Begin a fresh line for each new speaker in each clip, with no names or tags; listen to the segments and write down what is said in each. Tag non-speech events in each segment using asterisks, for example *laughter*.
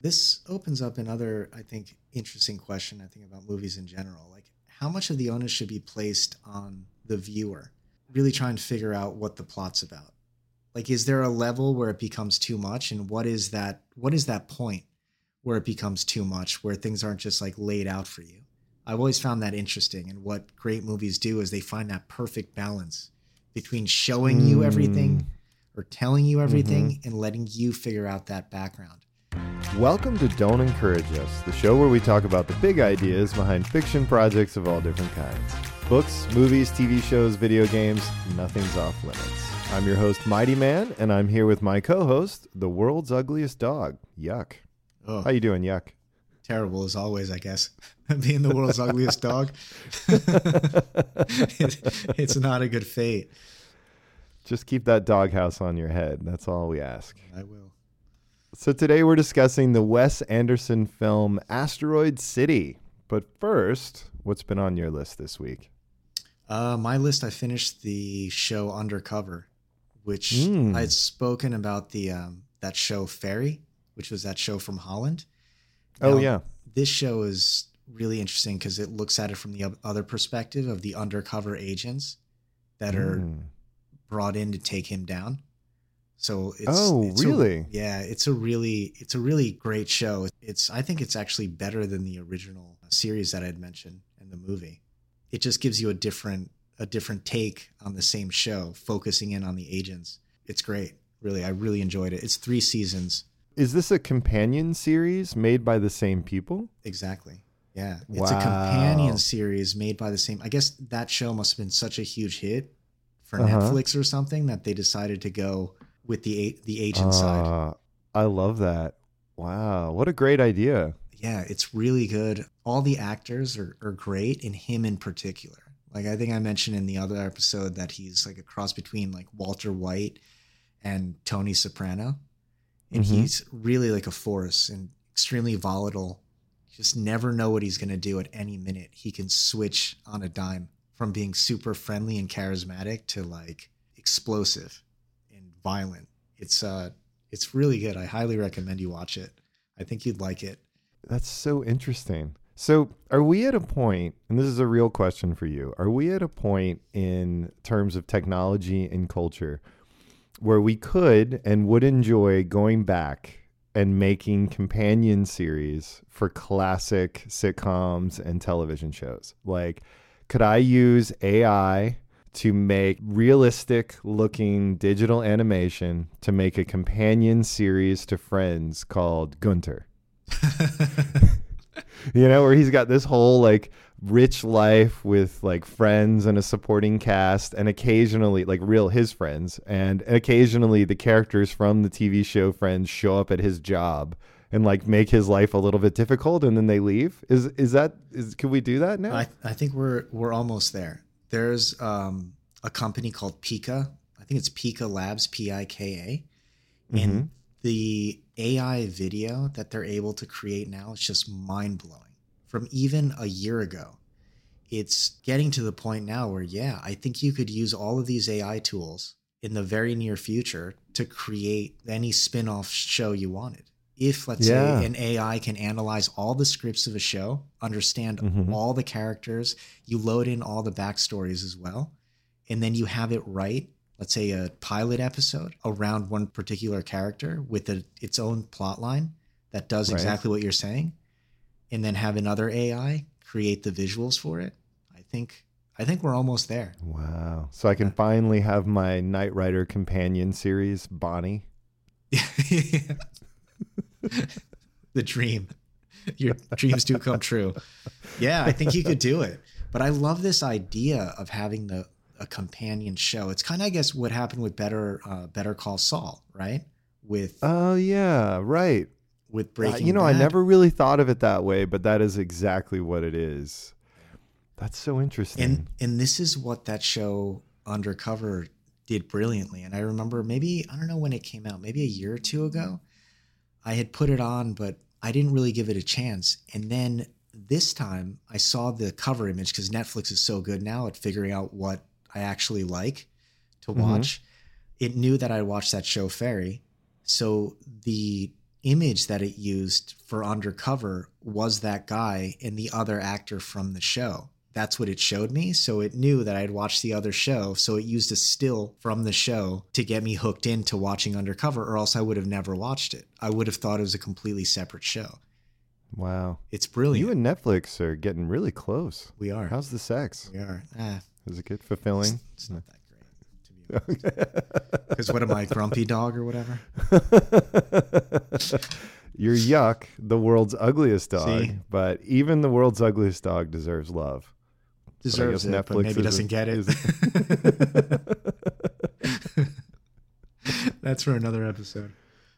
This opens up another, I think, interesting question. I think about movies in general. Like, how much of the onus should be placed on the viewer? Really trying to figure out what the plot's about. Like, is there a level where it becomes too much, and what is that? What is that point where it becomes too much, where things aren't just like laid out for you? I've always found that interesting, and what great movies do is they find that perfect balance between showing you everything mm. or telling you everything mm-hmm. and letting you figure out that background.
Welcome to Don't Encourage Us, the show where we talk about the big ideas behind fiction projects of all different kinds. Books, movies, TV shows, video games, nothing's off limits. I'm your host, Mighty Man, and I'm here with my co-host, the world's ugliest dog, Yuck.
Oh,
How you doing, Yuck?
terrible as always, I guess. *laughs* Being the world's ugliest *laughs* dog, it, *laughs* it's not a good fate.
Just keep that doghouse on your head. That's all we ask.
I will.
So today we're discussing the Wes Anderson film Asteroid City. But first, what's been on your list this week?
Uh, my list, I finished the show Undercover, which
Mm.
I had spoken about the um, that show Ferry, which was that show from Holland.
Oh yeah.
this show is really interesting because it looks at it from the other perspective of the undercover agents that are
Mm.
brought in to take him down. So it's
Oh,
it's a-
really?
yeah, it's a really it's a really great show. It's I think it's actually better than the original series that I'd mentioned in the movie. It just gives you a different a different take on the same show, focusing in on the agents. It's great. Really, I really enjoyed it. It's 3 seasons.
Is this a companion series made by the same people?
Exactly. Yeah. It's a companion series made by the same. I guess that show must have been such a huge hit for
Uh-huh.
Netflix or something that they decided to go with the the agent side.
Ah, I love that. Wow, what a great idea.
Yeah, it's really good. All the actors are, are great, and him in particular. Like I think I mentioned in the other episode that he's like a cross between like Walter White and Tony Soprano. And
Mhm.
he's really like a force and extremely volatile. You just never know what he's gonna do at any minute. He can switch on a dime from being super friendly and charismatic to like explosive and violent. It's uh it's really good. I highly recommend you watch it. I think you'd like it.
That's so interesting. So, are we at a point, and this is a real question for you, are we at a point in terms of technology and culture where we could and would enjoy going back and making companion series for classic sitcoms and television shows? Like, could I use AI to make realistic looking digital animation to make a companion series to Friends called Gunter? *laughs* you know, where he's got this whole like rich life with like friends and a supporting cast, and occasionally like real his friends, and occasionally the characters from the TV show Friends show up at his job and like make his life a little bit difficult, and then they leave. Is is that is can we do that now?
I, I think we're we're almost there. There's um, a company called Pika. I think it's Pika Labs, P I K A, and the AI video that they're able to create now is just mind blowing. From even a year ago, it's getting to the point now where yeah, I think you could use all of these AI tools in the very near future to create any spin-off show you wanted. If let's
Yeah.
say an AI can analyze all the scripts of a show, understand
Mhm.
all the characters, you load in all the backstories as well, and then you have it write, let's say a pilot episode around one particular character with a, its own plot line that does
Right.
exactly what you're saying, and then have another AI create the visuals for it. I think I think we're almost there.
Wow! So I can finally have my Knight Rider companion series, Bonnie. *laughs* *laughs* *laughs*
the dream. Your dreams do come true. Yeah, I think you could do it. But I love this idea of having the a companion show. It's kind of, I guess, what happened with Better uh, Better Call Saul, right? With
Oh yeah, right.
with
Uh,
Breaking.
you know, I never really thought of it that way, but that is exactly what it is. That's so interesting.
and and this is what that show Undercover did brilliantly. And I remember maybe I don't know when it came out, maybe a year or two ago. I had put it on, but I didn't really give it a chance. And then this time I saw the cover image because Netflix is so good now at figuring out what I actually like to
Mhm.
watch. It knew that I watched that show Ferry. So the image that it used for undercover was that guy and the other actor from the show. That's what it showed me. So it knew that I'd watched the other show. So it used a still from the show to get me hooked into watching Undercover, or else I would have never watched it. I would have thought it was a completely separate show.
Wow.
It's brilliant.
You and Netflix are getting really close.
we are.
How's the sex?
we are. Ah,
Is it good?
it's,
Fulfilling?
it's not that great, to be honest. *laughs* Because what am I, grumpy dog or whatever? *laughs*
You're Yuck, the world's ugliest dog.
See?
But even the world's ugliest dog deserves love.
Deserves it, but maybe doesn't get it. *laughs* That's for another episode.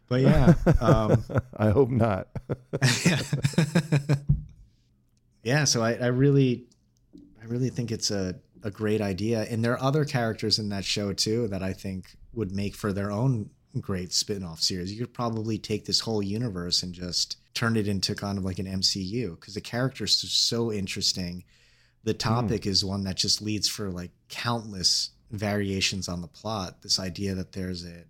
But yeah, *laughs* um,
I hope not. *laughs*
yeah. So I, I really, I really think it's a, a great idea, and there are other characters in that show too that I think would make for their own great spin-off series. You could probably take this whole universe and just turn it into kind of like an MCU because the characters are so interesting. The topic is one that just leads for like countless variations on the plot. This idea that there's a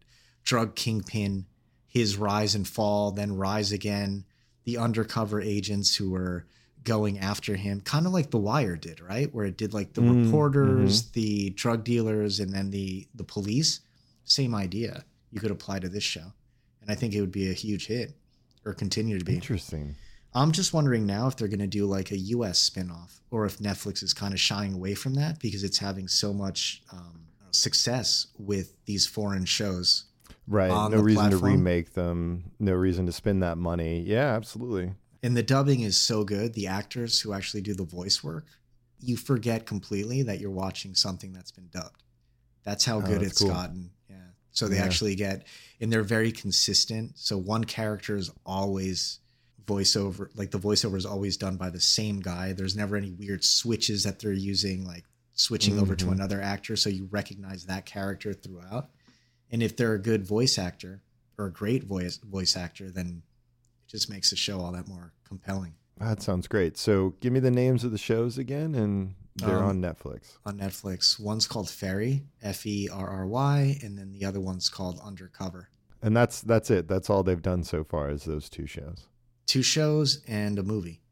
drug kingpin, his rise and fall, then rise again, the undercover agents who were going after him, kind of like The Wire did, right? Where it did like the
Mm,
reporters, the drug dealers, and then the the police. Same idea you could apply to this show, and I think it would be a huge hit, or continue to be.
Interesting.
I'm just wondering now if they're going to do like a US spinoff or if Netflix is kind of shying away from that because it's having so much um, success with these foreign shows.
Right. No reason to remake them. No reason to spend that money. Yeah, absolutely.
And the dubbing is so good, the actors who actually do the voice work, you forget completely that you're watching something that's been dubbed. That's how
Oh,
good
that's
it's
cool.
gotten. Yeah. So they
Yeah.
actually get, and they're very consistent. So one character is always voiceover, like the voiceover is always done by the same guy. There's never any weird switches that they're using, like switching over to
Mhm.
another actor. So you recognize that character throughout. And if they're a good voice actor or a great voice voice actor, then it just makes the show all that more compelling.
That sounds great. So give me the names of the shows again, and they're
Um,
on Netflix.
on Netflix. One's called Ferry, F E R R Y, and then the other one's called Undercover.
And that's that's it. That's all they've done so far is those two shows.
Two shows and a movie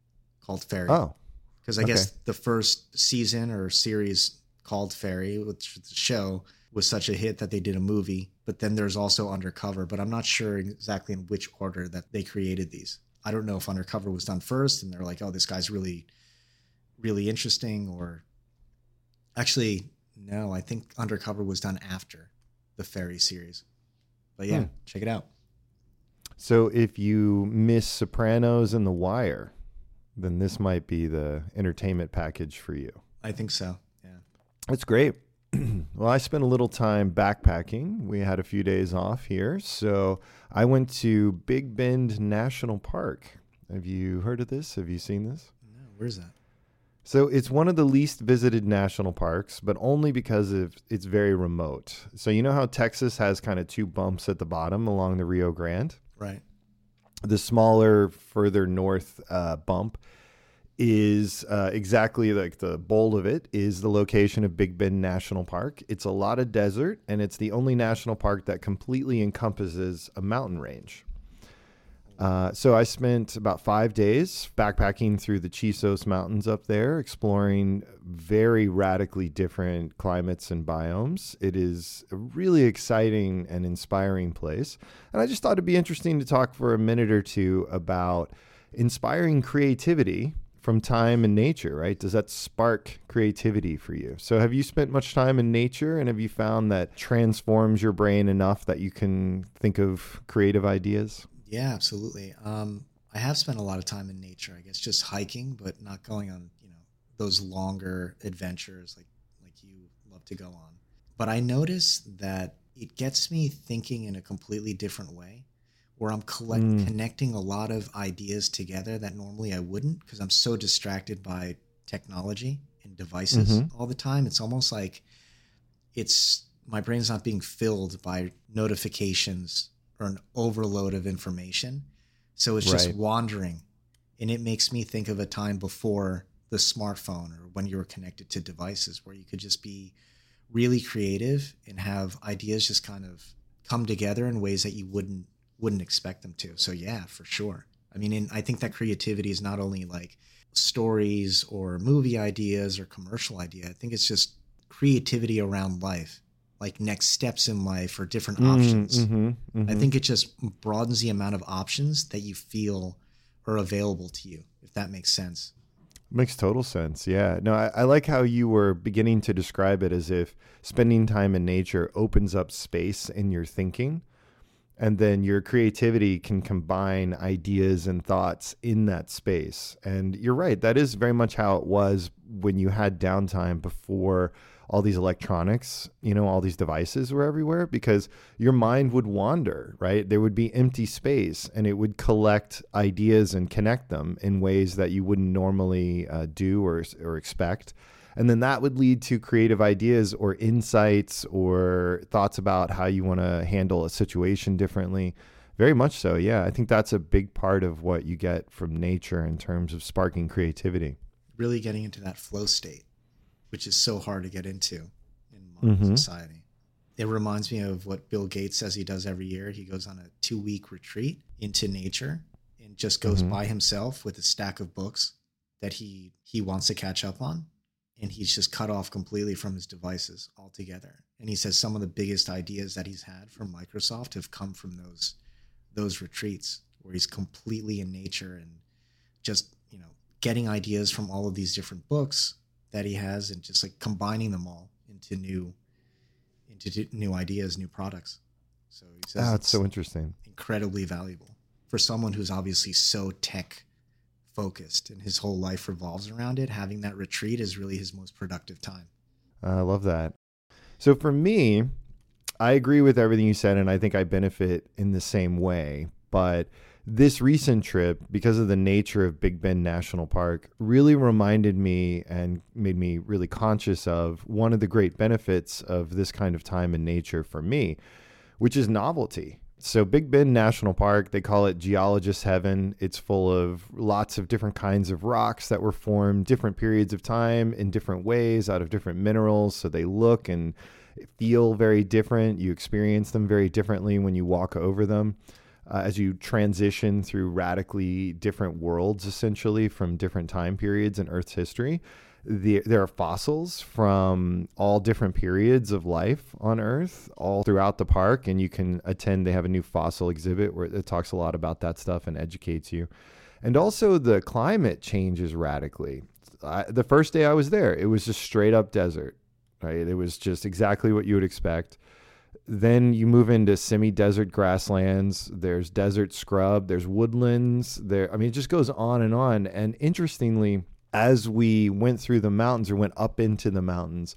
called Ferry.
Oh,
because I guess the first season or series called Ferry, which the show was such a hit that they did a movie. But then there's also Undercover, but I'm not sure exactly in which order that they created these. I don't know if Undercover was done first, and they're like, "Oh, this guy's really, really interesting," or actually, no, I think Undercover was done after the Ferry series. But yeah,
Hmm.
check it out.
So if you miss Sopranos and The Wire, then this might be the entertainment package for you.
I think so. Yeah.
That's great. *clears throat* well, I spent a little time backpacking. We had a few days off here. So I went to Big Bend National Park. Have you heard of this? Have you seen this?
No, where's that?
So it's one of the least visited national parks, but only because of it's very remote. So you know how Texas has kind of two bumps at the bottom along the Rio Grande?
Right.
the smaller, further north uh, bump is uh, exactly like the bowl of it is the location of Big Bend National Park. It's a lot of desert, and it's the only national park that completely encompasses a mountain range. Uh, so I spent about five days backpacking through the Chisos Mountains up there, exploring very radically different climates and biomes. It is a really exciting and inspiring place. And I just thought it'd be interesting to talk for a minute or two about inspiring creativity from time and nature, right? Does that spark creativity for you? So, have you spent much time in nature and have you found that transforms your brain enough that you can think of creative ideas?
Yeah, absolutely. Um, I have spent a lot of time in nature. I guess just hiking, but not going on you know those longer adventures like like you love to go on. But I notice that it gets me thinking in a completely different way, where I'm collect-
Mm.
connecting a lot of ideas together that normally I wouldn't because I'm so distracted by technology and devices
Mhm.
all the time. It's almost like it's my brain's not being filled by notifications or an overload of information. So it's just
Right.
wandering. And it makes me think of a time before the smartphone or when you were connected to devices where you could just be really creative and have ideas just kind of come together in ways that you wouldn't wouldn't expect them to. So yeah, for sure. I mean, and I think that creativity is not only like stories or movie ideas or commercial idea. I think it's just creativity around life, like next steps in life or different
Mm,
options.
mhm, mhm.
I think it just broadens the amount of options that you feel are available to you, if that makes sense.
Makes total sense. Yeah. No, I, I like how you were beginning to describe it as if spending time in nature opens up space in your thinking. And then your creativity can combine ideas and thoughts in that space. And you're right. That is very much how it was when you had downtime before all these electronics, you know, all these devices were everywhere because your mind would wander, right? There would be empty space and it would collect ideas and connect them in ways that you wouldn't normally uh, do or, or expect. And then that would lead to creative ideas or insights or thoughts about how you want to handle a situation differently. Very much so. Yeah. I think that's a big part of what you get from nature in terms of sparking creativity.
Really getting into that flow state, which is so hard to get into in modern
Mhm.
society. It reminds me of what Bill Gates says he does every year. He goes on a two week retreat into nature and just goes
Mhm.
by himself with a stack of books that he he wants to catch up on. And he's just cut off completely from his devices altogether. And he says some of the biggest ideas that he's had from Microsoft have come from those those retreats where he's completely in nature and just, you know, getting ideas from all of these different books that he has and just like combining them all into new into new ideas, new products. So he says it's
so interesting.
incredibly valuable for someone who's obviously so tech focused and his whole life revolves around it. Having that retreat is really his most productive time.
I love that. So for me, I agree with everything you said, and I think I benefit in the same way. But this recent trip, because of the nature of Big Bend National Park, really reminded me and made me really conscious of one of the great benefits of this kind of time in nature for me, which is novelty. So, Big Bend National Park, they call it geologist heaven. It's full of lots of different kinds of rocks that were formed different periods of time in different ways out of different minerals. So, they look and feel very different. You experience them very differently when you walk over them. Uh, as you transition through radically different worlds, essentially from different time periods in Earth's history, the, there are fossils from all different periods of life on Earth, all throughout the park, and you can attend. They have a new fossil exhibit where it talks a lot about that stuff and educates you. And also, the climate changes radically. I, the first day I was there, it was just straight up desert, right? It was just exactly what you would expect. Then you move into semi-desert grasslands. There's desert scrub. There's woodlands. There, I mean, it just goes on and on. And interestingly, as we went through the mountains or went up into the mountains,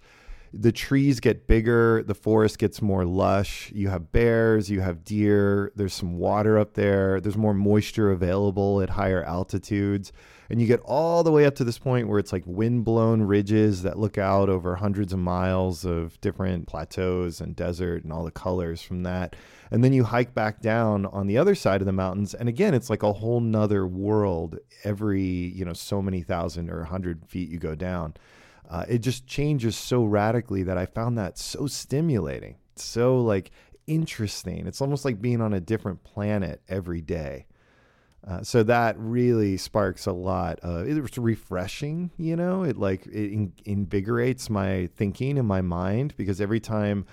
the trees get bigger, the forest gets more lush. You have bears, you have deer, there's some water up there, there's more moisture available at higher altitudes. And you get all the way up to this point where it's like wind-blown ridges that look out over hundreds of miles of different plateaus and desert and all the colors from that. And then you hike back down on the other side of the mountains. And again, it's like a whole nother world every, you know, so many thousand or a hundred feet you go down. Uh, it just changes so radically that I found that so stimulating, so like interesting. It's almost like being on a different planet every day. Uh, so that really sparks a lot. Of, it was refreshing, you know. It like it in, invigorates my thinking and my mind because every time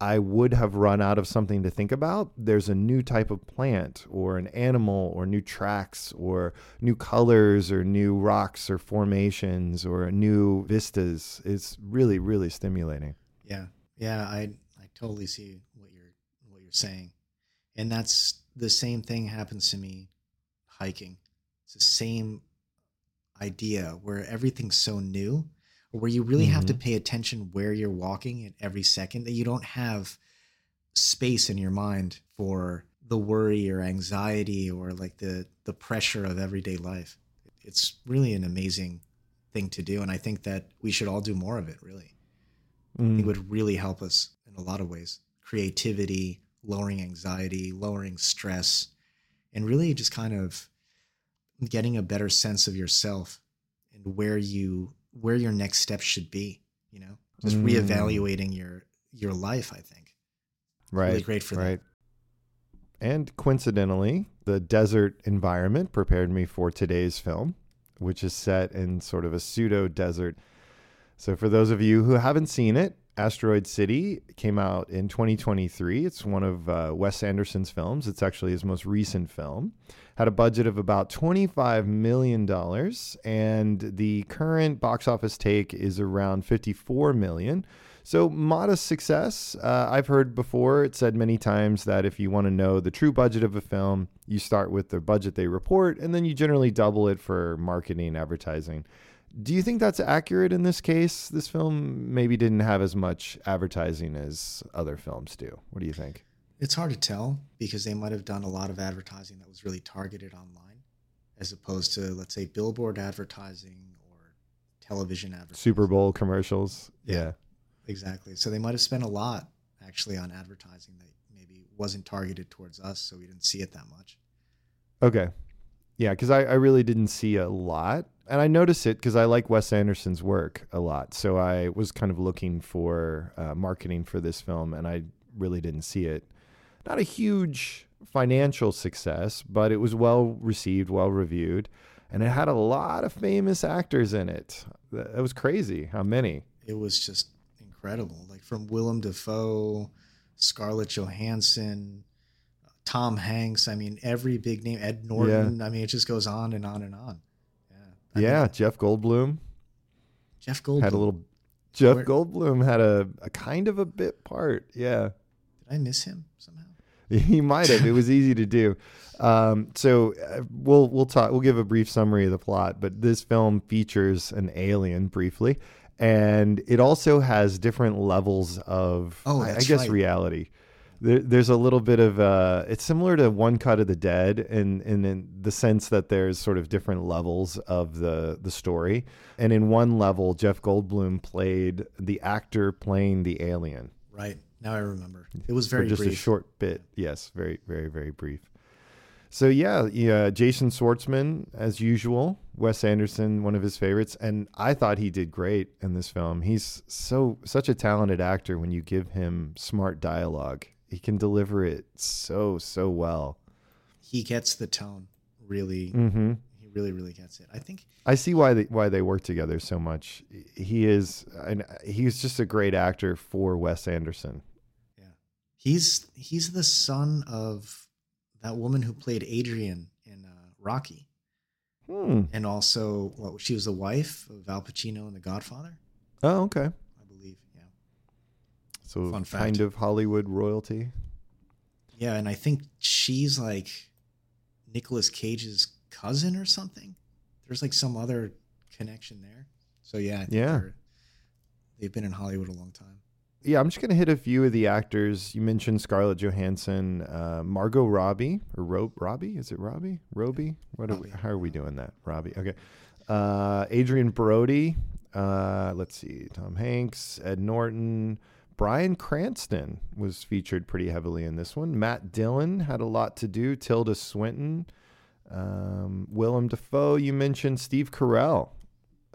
I would have run out of something to think about, there's a new type of plant or an animal or new tracks or new colors or new rocks or formations or new vistas. It's really, really stimulating.
Yeah. Yeah, I I totally see what you're what you're saying. And that's the same thing happens to me hiking. It's the same idea where everything's so new where you really have to pay attention where you're walking at every second that you don't have space in your mind for the worry or anxiety or like the the pressure of everyday life. It's really an amazing thing to do and I think that we should all do more of it really.
Mm.
would really help us in a lot of ways. Creativity, lowering anxiety, lowering stress, and really just kind of getting a better sense of yourself and where you where your next steps should be, you know? Just
Mm.
reevaluating your your life, I think.
Right.
really great for that.
right. and coincidentally, the desert environment prepared me for today's film, which is set in sort of a pseudo desert. So, for those of you who haven't seen it, Asteroid City came out in 2023. It's one of uh, Wes Anderson's films. It's actually his most recent film. Had a budget of about $25 million, and the current box office take is around 54 million. So, modest success. Uh, I've heard before, it said many times that if you want to know the true budget of a film, you start with the budget they report, and then you generally double it for marketing, advertising. Do you think that's accurate in this case? This film maybe didn't have as much advertising as other films do. What do you think?
It's hard to tell because they might have done a lot of advertising that was really targeted online as opposed to, let's say, billboard advertising or television advertising.
Super Bowl commercials. Yeah. yeah.
Exactly. So they might have spent a lot actually on advertising that maybe wasn't targeted towards us, so we didn't see it that much.
Okay. Yeah, because I, I really didn't see a lot and I notice it because I like Wes Anderson's work a lot. So I was kind of looking for uh, marketing for this film, and I really didn't see it. Not a huge financial success, but it was well received, well reviewed, and it had a lot of famous actors in it. That was crazy. How many?
It was just incredible. Like from Willem Dafoe, Scarlett Johansson, Tom Hanks. I mean, every big name. Ed Norton. Yeah. I mean, it just goes on and on and on.
I yeah, mean, Jeff Goldblum.
Jeff Goldblum
had a little. Jeff Where, Goldblum had a, a kind of a bit part. Yeah.
Did I miss him somehow? *laughs*
He might have. it was easy to do. Um, so uh, we'll we'll talk. We'll give a brief summary of the plot. But this film features an alien briefly, and it also has different levels of,
oh,
I, I guess,
right.
reality there, there's a little bit of uh, it's similar to One Cut of the Dead in, in, in the sense that there's sort of different levels of the the story. And in one level, Jeff Goldblum played the actor playing the alien.
Right now, I remember it was very
just
brief.
a short bit. Yes, very very very brief. So yeah, yeah, Jason Schwartzman as usual, Wes Anderson, one of his favorites, and I thought he did great in this film. He's so such a talented actor when you give him smart dialogue he can deliver it so so well.
He gets the tone really.
Mm-hmm.
He really really gets it. I think
I see why they why they work together so much. He is and he's just a great actor for Wes Anderson.
Yeah, he's he's the son of that woman who played Adrian in uh, Rocky.
Hmm.
And also, what she was the wife of Al Pacino in The Godfather.
Oh, okay. So
Fun fact.
kind of Hollywood royalty.
Yeah, and I think she's like Nicolas Cage's cousin or something. There's like some other connection there. So yeah,
yeah,
they've been in Hollywood a long time.
Yeah, I'm just gonna hit a few of the actors. You mentioned Scarlett Johansson, uh, Margot Robbie, or Ro- Robbie? Is it Robbie? Robbie? What Robbie. Are we, how are we doing that? Robbie. Okay. Uh, Adrien Brody. Uh, let's see. Tom Hanks, Ed Norton. Bryan Cranston was featured pretty heavily in this one. Matt Dillon had a lot to do. Tilda Swinton, um, Willem Dafoe. You mentioned Steve Carell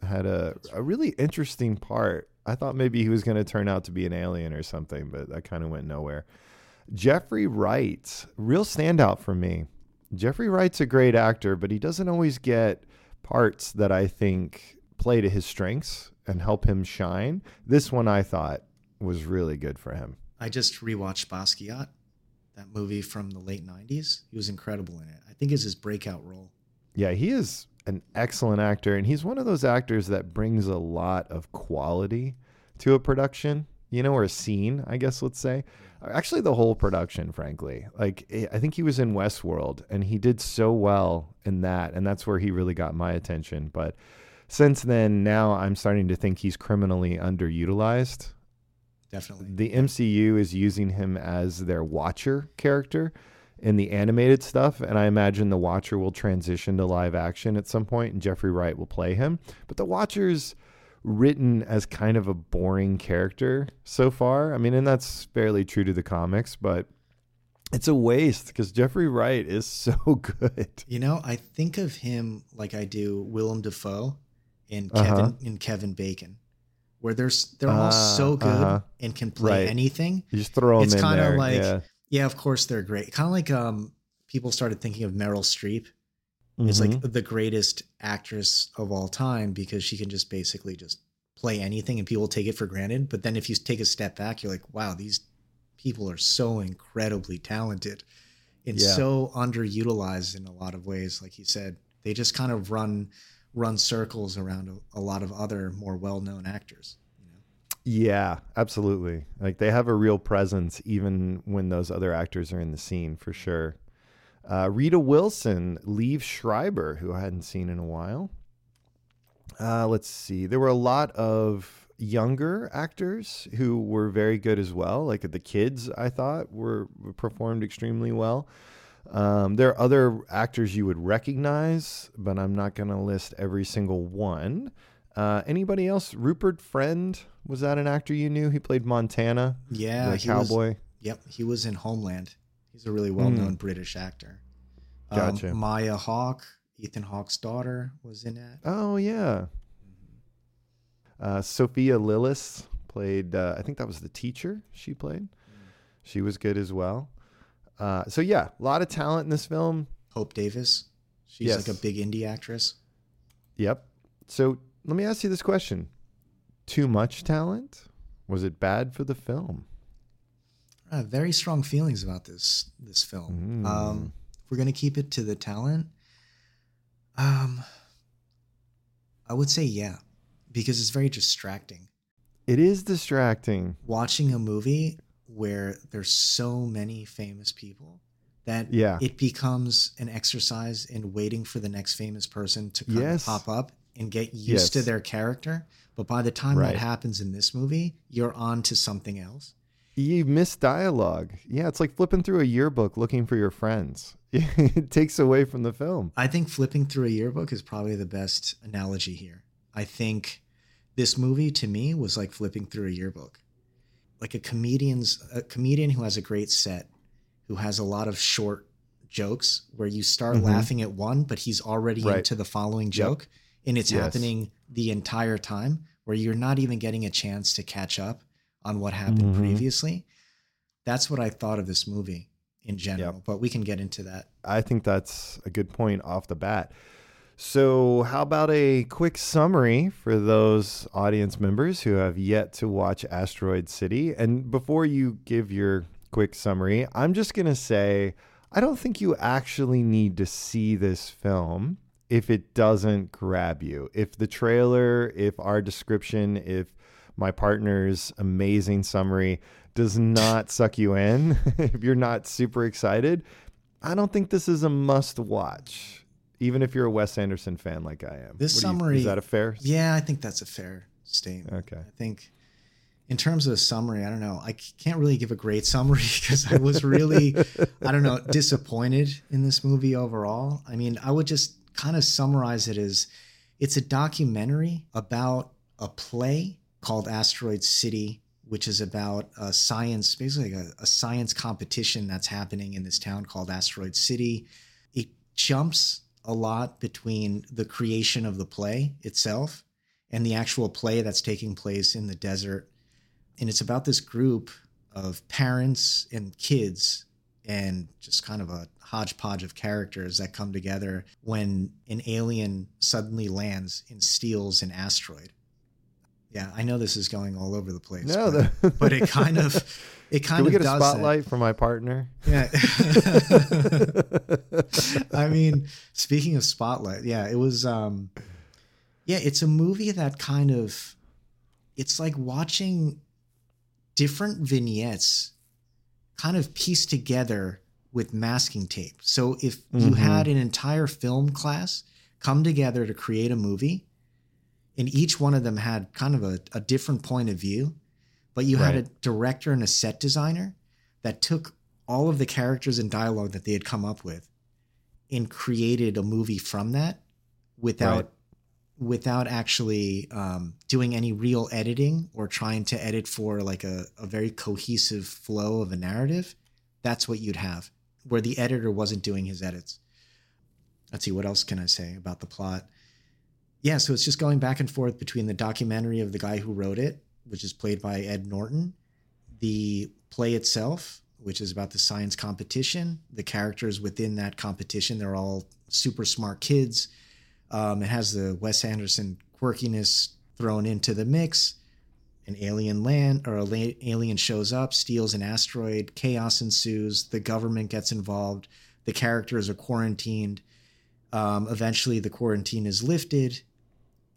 had a, a really interesting part. I thought maybe he was going to turn out to be an alien or something, but that kind of went nowhere. Jeffrey Wright, real standout for me. Jeffrey Wright's a great actor, but he doesn't always get parts that I think play to his strengths and help him shine. This one I thought was really good for him.
I just rewatched Basquiat, that movie from the late 90s. He was incredible in it. I think it's his breakout role.
Yeah, he is an excellent actor, and he's one of those actors that brings a lot of quality to a production, you know, or a scene, I guess, let's say. Actually, the whole production, frankly. Like, I think he was in Westworld, and he did so well in that, and that's where he really got my attention. But since then, now I'm starting to think he's criminally underutilized
definitely.
The MCU is using him as their Watcher character in the animated stuff, and I imagine the Watcher will transition to live action at some point, and Jeffrey Wright will play him. But the Watcher's written as kind of a boring character so far. I mean, and that's fairly true to the comics, but it's a waste because Jeffrey Wright is *laughs* so good.
You know, I think of him like I do Willem Dafoe and Kevin uh-huh. and Kevin Bacon where there's they're all uh, so good uh-huh. and can play
right.
anything.
You just throw them
it's kind
of
like
yeah.
Yeah, of course they're great. Kind of like um, people started thinking of Meryl Streep as
Mhm.
like the greatest actress of all time because she can just basically just play anything and people take it for granted. But then if you take a step back, you're like, wow, these people are so incredibly talented and
Yeah.
so underutilized in a lot of ways. Like you said, they just kind of run run circles around a, a lot of other more well known actors. You know?
Yeah, absolutely. Like they have a real presence even when those other actors are in the scene for sure. Uh, Rita Wilson, Liev Schreiber, who I hadn't seen in a while. Uh, let's see. There were a lot of younger actors who were very good as well. Like the kids, I thought were performed extremely well. Um, there are other actors you would recognize, but I'm not going to list every single one. Uh, anybody else? Rupert Friend was that an actor you knew? He played Montana,
Yeah,
the
he was-
cowboy.
Yep, he was in Homeland. He's a really well known British actor. Um.
Gotcha.
Maya Hawke, Ethan Hawke's daughter, was in that.
Oh yeah. Uh, Sophia Lillis played. Uh, I think that was the teacher she played. She was good as well. Uh, so yeah, a lot of talent in this film.
Hope Davis. She's
Yes.
like a big indie actress.
Yep. So let me ask you this question: Too much talent? Was it bad for the film?
I have very strong feelings about this this film.
Mm.
Um, we're gonna keep it to the talent, um, I would say yeah, because it's very distracting.
It is distracting.
Watching a movie where there's so many famous people that
Yeah.
it becomes an exercise in waiting for the next famous person to
Yes.
pop up and get used to their character. But by the time
Right.
that happens in this movie, you're on to something else.
You miss dialogue. Yeah, it's like flipping through a yearbook looking for your friends. *laughs* it takes away from the film.
I think flipping through a yearbook is probably the best analogy here. I think this movie to me was like flipping through a yearbook. Like a comedian's a comedian who has a great set, who has a lot of short jokes where you start
Mhm.
laughing at one, but he's already
Right.
into the following joke. And it's
Yes.
happening the entire time where you're not even getting a chance to catch up on what happened
Mhm.
previously. That's what I thought of this movie in general,
Yep.
but we can get into that.
I think that's a good point off the bat. So, how about a quick summary for those audience members who have yet to watch Asteroid City? And before you give your quick summary, I'm just going to say I don't think you actually need to see this film if it doesn't grab you. If the trailer, if our description, if my partner's amazing summary does not suck you in, *laughs* if you're not super excited, I don't think this is a must watch, even if you're a Wes Anderson fan like I am.
This
do you-
summary-
is that a fair?
Yeah, I think that's a fair statement.
Okay.
I think in terms of a summary, I don't know. I can't really give a great *laughs* summary because I was really, I don't know, disappointed in this movie overall. I mean, I would just kind of summarize it as it's a documentary about a play called Asteroid City, which is about a science, basically a, a science competition that's happening in this town called Asteroid City. It jumps a lot between the creation of the play itself and the actual play that's taking place in the desert. And it's about this group of parents and kids and just kind of a hodgepodge of characters that come together when an alien suddenly lands and steals an asteroid. Yeah, I know this is going all over the place.
No,
but,
the,
but it kind of *laughs* it kind
Can we
of
get a
that.
spotlight for my partner?
Yeah. *laughs* I mean, speaking of spotlight, yeah, it was um yeah, it's a movie that kind of it's like watching different vignettes kind of pieced together with masking tape. So if you
Mhm.
had an entire film class come together to create a movie and each one of them had kind of a, a different point of view, but you had a director and a set designer that took all of the characters and dialogue that they had come up with and created a movie from that without
Right.
without actually um, doing any real editing or trying to edit for like a, a very cohesive flow of a narrative. That's what you'd have where the editor wasn't doing his edits. Let's see what else can i say about the plot? Yeah so it's just going back and forth between the documentary of the guy who wrote it which is played by ed norton the play itself which is about the science competition. The characters within that competition, they're all super smart kids. Um, it has the Wes Anderson quirkiness thrown into the mix. An alien land or alien shows up, steals an asteroid, chaos ensues, the government gets involved, the characters are quarantined. Um, eventually, the quarantine is lifted.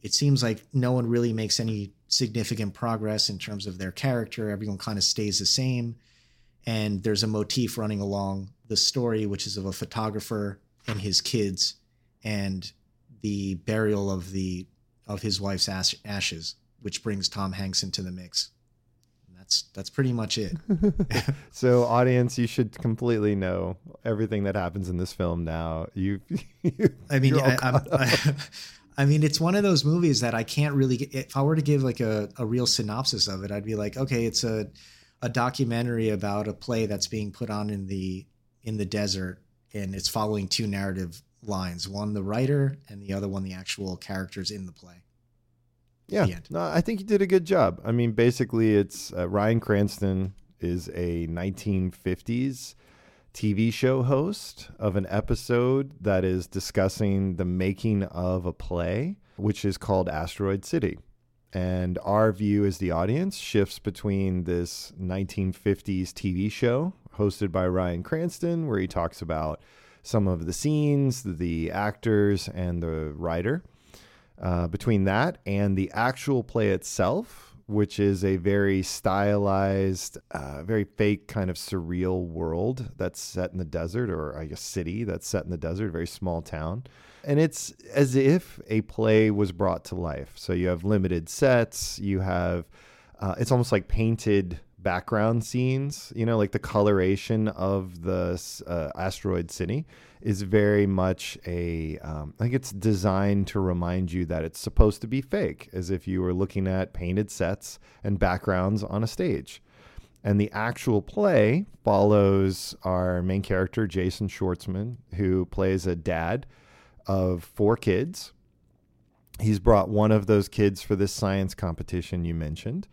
It seems like no one really makes any significant progress in terms of their character. Everyone kind of stays the same. And there's a motif running along the story, which is of a photographer and his kids and the burial of the of his wife's ash- ashes, which brings Tom Hanks into the mix. And that's that's pretty much it. *laughs* *laughs*
so, audience, you should completely know everything that happens in this film now. You, you *laughs*
I mean, I, I, I mean, it's one of those movies that I can't really. If I were to give like a, a real synopsis of it, I'd be like, okay, it's a a documentary about a play that's being put on in the in the desert, and it's following two narrative lines: one the writer, and the other one the actual characters in the play.
Yeah, no, I think you did a good job. I mean, basically, it's uh, Bryan Cranston is a 1950s TV show host of an episode that is discussing the making of a play, which is called Asteroid City. And our view as the audience shifts between this 1950s TV show hosted by Bryan Cranston, where he talks about some of the scenes, the actors, and the writer. Uh, between that and the actual play itself, which is a very stylized, uh, very fake kind of surreal world that's set in the desert, or I guess city that's set in the desert, very small town. And it's as if a play was brought to life. So you have limited sets, you have, uh, it's almost like painted background scenes, you know, like the coloration of the uh, asteroid city is very much a. Um, I think it's designed to remind you that it's supposed to be fake, as if you were looking at painted sets and backgrounds on a stage. And the actual play follows our main character, Jason Schwartzman, who plays a dad of four kids. He's brought one of those kids for this science competition you mentioned.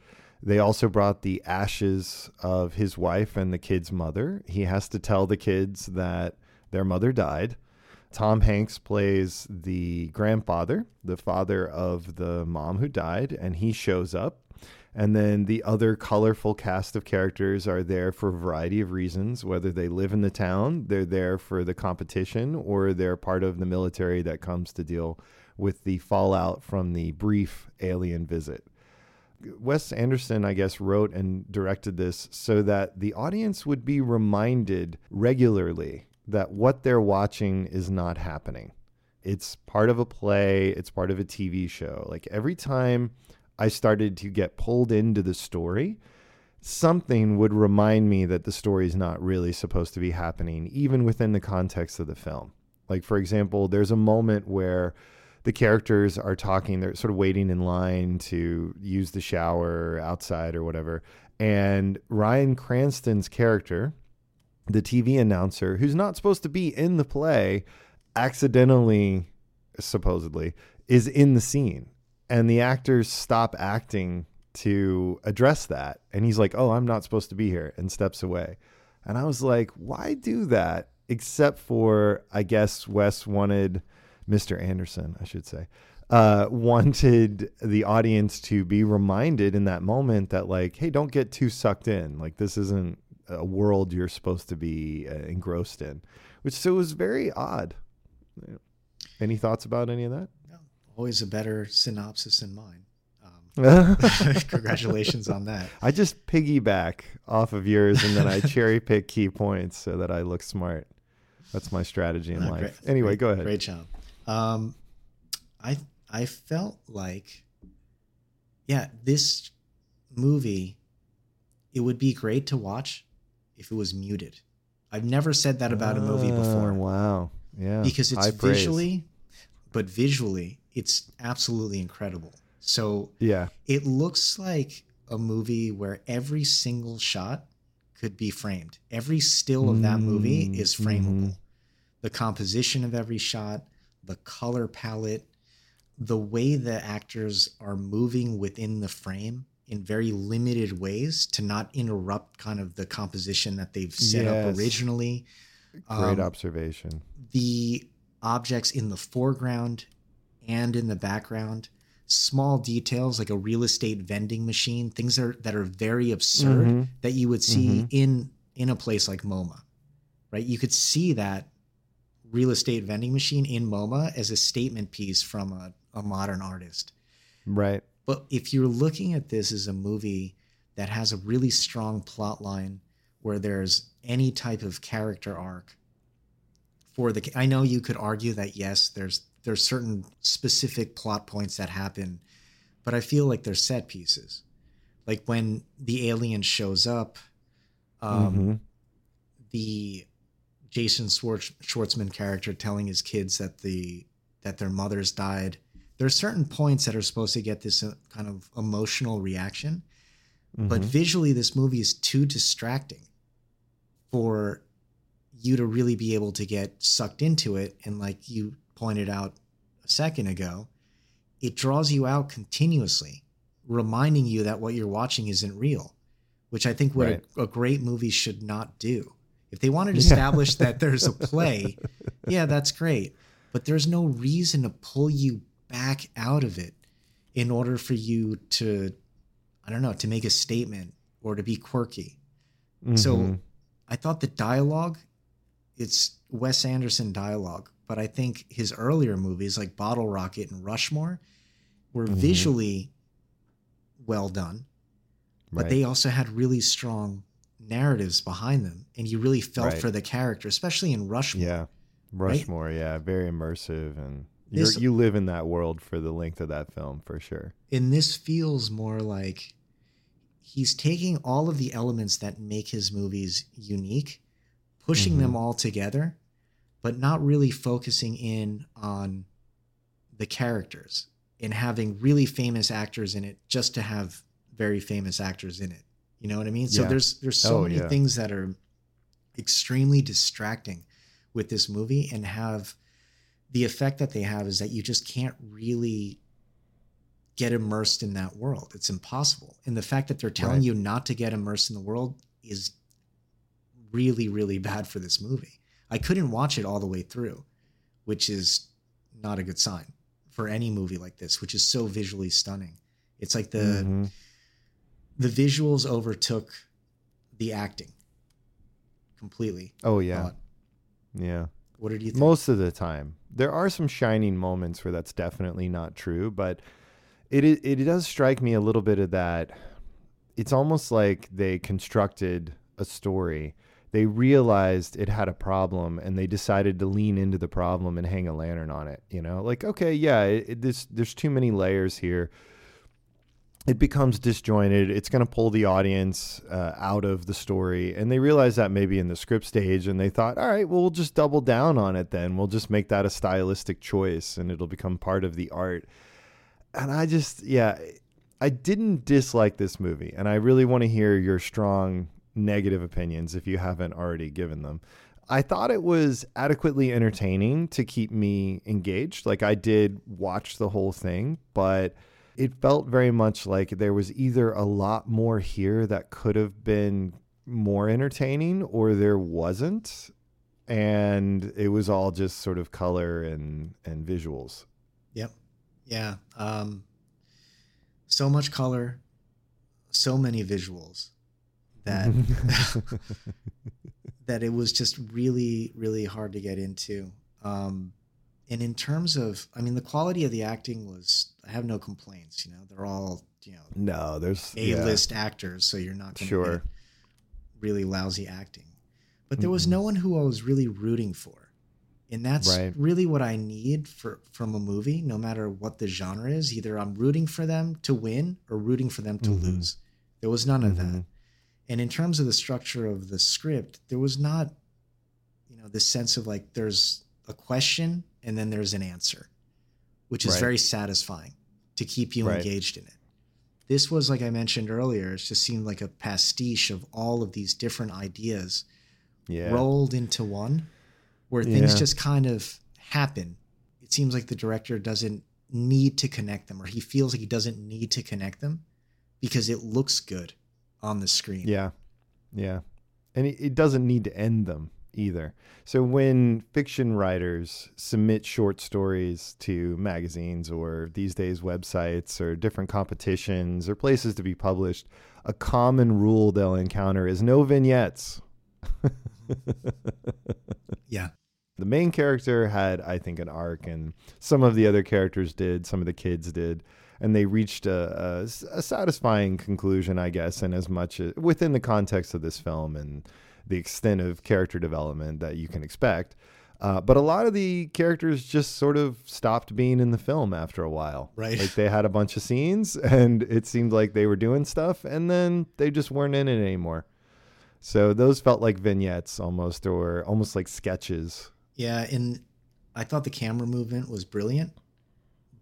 They also brought the ashes of his wife and the kid's mother. He has to tell the kids that their mother died. Tom Hanks plays the grandfather, the father of the mom who died, and he shows up. And then the other colorful cast of characters are there for a variety of reasons, whether they live in the town, they're there for the competition, or they're part of the military that comes to deal with the fallout from the brief alien visit. Wes Anderson, I guess, wrote and directed this so that the audience would be reminded regularly that what they're watching is not happening. It's part of a play, it's part of a TV show. Like every time I started to get pulled into the story, something would remind me that the story is not really supposed to be happening, even within the context of the film. Like, for example, there's a moment where the characters are talking, they're sort of waiting in line to use the shower outside or whatever. And Bryan Cranston's character, the TV announcer who's not supposed to be in the play accidentally supposedly is in the scene. And the actors stop acting to address that. And he's like oh i'm not supposed to be here and steps away. And i was like why do that? Except for i guess wes wanted mr anderson i should say uh, wanted the audience to be reminded in that moment that like hey don't get too sucked in like this isn't a world you're supposed to be uh, engrossed in, which so was very odd. Any thoughts about any of that?
No, always a better synopsis than mine. Um, *laughs* *laughs* congratulations on that.
I just piggyback off of yours and then I *laughs* cherry pick key points so that I look smart. That's my strategy in uh, life. Great, anyway,
great,
go ahead.
Great job. Um, I I felt like, yeah, this movie, it would be great to watch if it was muted. I've never said that about a movie before.
Wow. Yeah.
Because it's High visually, praise. but visually, it's absolutely incredible. So
yeah,
it looks like a movie where every single shot could be framed. Every still of that movie mm, is frameable. Mm. The composition of every shot, the color palette, the way the actors are moving within the frame in very limited ways to not interrupt kind of the composition that they've set
Yes.
up originally.
Great
Um,
observation.
the objects in the foreground and in the background small details like a real estate vending machine things that are, that are very absurd
Mhm.
that you would see
Mhm.
in in a place like moma right you could see that real estate vending machine in moma as a statement piece from a, a modern artist
Right.
but if you're looking at this as a movie that has a really strong plot line where there's any type of character arc for the I know you could argue that yes, there's there's certain specific plot points that happen, but I feel like they're set pieces. Like when the alien shows up, um,
Mhm.
the Jason Schwartz, Schwartzman character telling his kids that the that their mothers died. There are certain points that are supposed to get this uh, kind of emotional reaction, but
Mhm.
visually, this movie is too distracting for you to really be able to get sucked into it. And like you pointed out a second ago, it draws you out continuously, reminding you that what you're watching isn't real, which I think what
Right.
a, a great movie should not do. If they wanted to establish that there's a *laughs* play, yeah, that's great. But there's no reason to pull you back out of it in order for you to, I don't know, to make a statement or to be quirky. So
Mhm.
I thought the dialogue, it's Wes Anderson dialogue, but I think his earlier movies like Bottle Rocket and Rushmore were
Mhm.
visually well done, but
Right.
they also had really strong narratives behind them, and you really felt
Right.
for the character, especially in Rushmore.
Yeah. Rushmore, yeah, very immersive and you
This-
you live in that world for the length of that film for sure.
And this feels more like he's taking all of the elements that make his movies unique, pushing them
Mhm.
all together, but not really focusing in on the characters and having really famous actors in it just to have very famous actors in it. You know what I mean? So
Yeah.
there's there's so
Oh,
many
yeah.
things that are extremely distracting with this movie and have the effect that they have is that you just can't really get immersed in that world. It's impossible. And the fact that they're telling
Right.
you not to get immersed in the world is really, really bad for this movie. I couldn't watch it all the way through, which is not a good sign for any movie like this, which is so visually stunning. It's like the
Mhm.
The visuals overtook the acting completely.
Oh yeah. Yeah.
What did you think?
Most of the time. There are some shining moments where that's definitely not true, but it it, it does strike me a little bit of that. It's almost like they constructed a story. They realized it had a problem and they decided to lean into the problem and hang a lantern on it, you know? Like, okay, yeah, it, it, this there's too many layers here. It becomes disjointed. It's going to pull the audience uh, out of the story. And they realized that maybe in the script stage. And they thought, all right, well, we'll just double down on it then. We'll just make that a stylistic choice and it'll become part of the art. And I just, yeah, I didn't dislike this movie. And I really want to hear your strong negative opinions if you haven't already given them. I thought it was adequately entertaining to keep me engaged. Like I did watch the whole thing, but it felt very much like there was either a lot more here that could have been more entertaining or there wasn't and it was all just sort of color and and visuals
Yep. Yeah. Um, so much color, so many visuals that *laughs* *laughs* that it was just really, really hard to get into. Um, and in terms of, I mean, the quality of the acting was, I have no complaints. You know, they're all, you know,
no there's
A
yeah.
list actors, so you're not going to
Sure.
really lousy acting. But there was
Mhm.
no one who I was really rooting for. And that's
Right.
really what I need for from a movie, no matter what the genre is. Either I'm rooting for them to win or rooting for them to
Mhm.
lose. There was none of that.
Mhm.
And in terms of the structure of the script, there was not, you know, this sense of like there's a question and then there's an answer, which is
Right.
very satisfying to keep you
Right.
engaged in it. This was, like I mentioned earlier, it just seemed like a pastiche of all of these different ideas
yeah
rolled into one, where things
Yeah.
just kind of happen. It seems like the director doesn't need to connect them, or he feels like he doesn't need to connect them because it looks good on the screen.
Yeah. Yeah. And it, it doesn't need to end them either. So when fiction writers submit short stories to magazines or these days websites or different competitions or places to be published, a common rule they'll encounter is no vignettes. *laughs*
yeah.
The main character had, I think, an arc, and some of the other characters did, some of the kids did, and they reached a, a, a satisfying conclusion, I guess, and as much as within the context of this film and the extent of character development that you can expect. Uh, but a lot of the characters just sort of stopped being in the film after a while.
Right.
Like they had a bunch of scenes *laughs* and it seemed like they were doing stuff and then they just weren't in it anymore. So those felt like vignettes almost or almost like sketches.
Yeah. And I thought the camera movement was brilliant.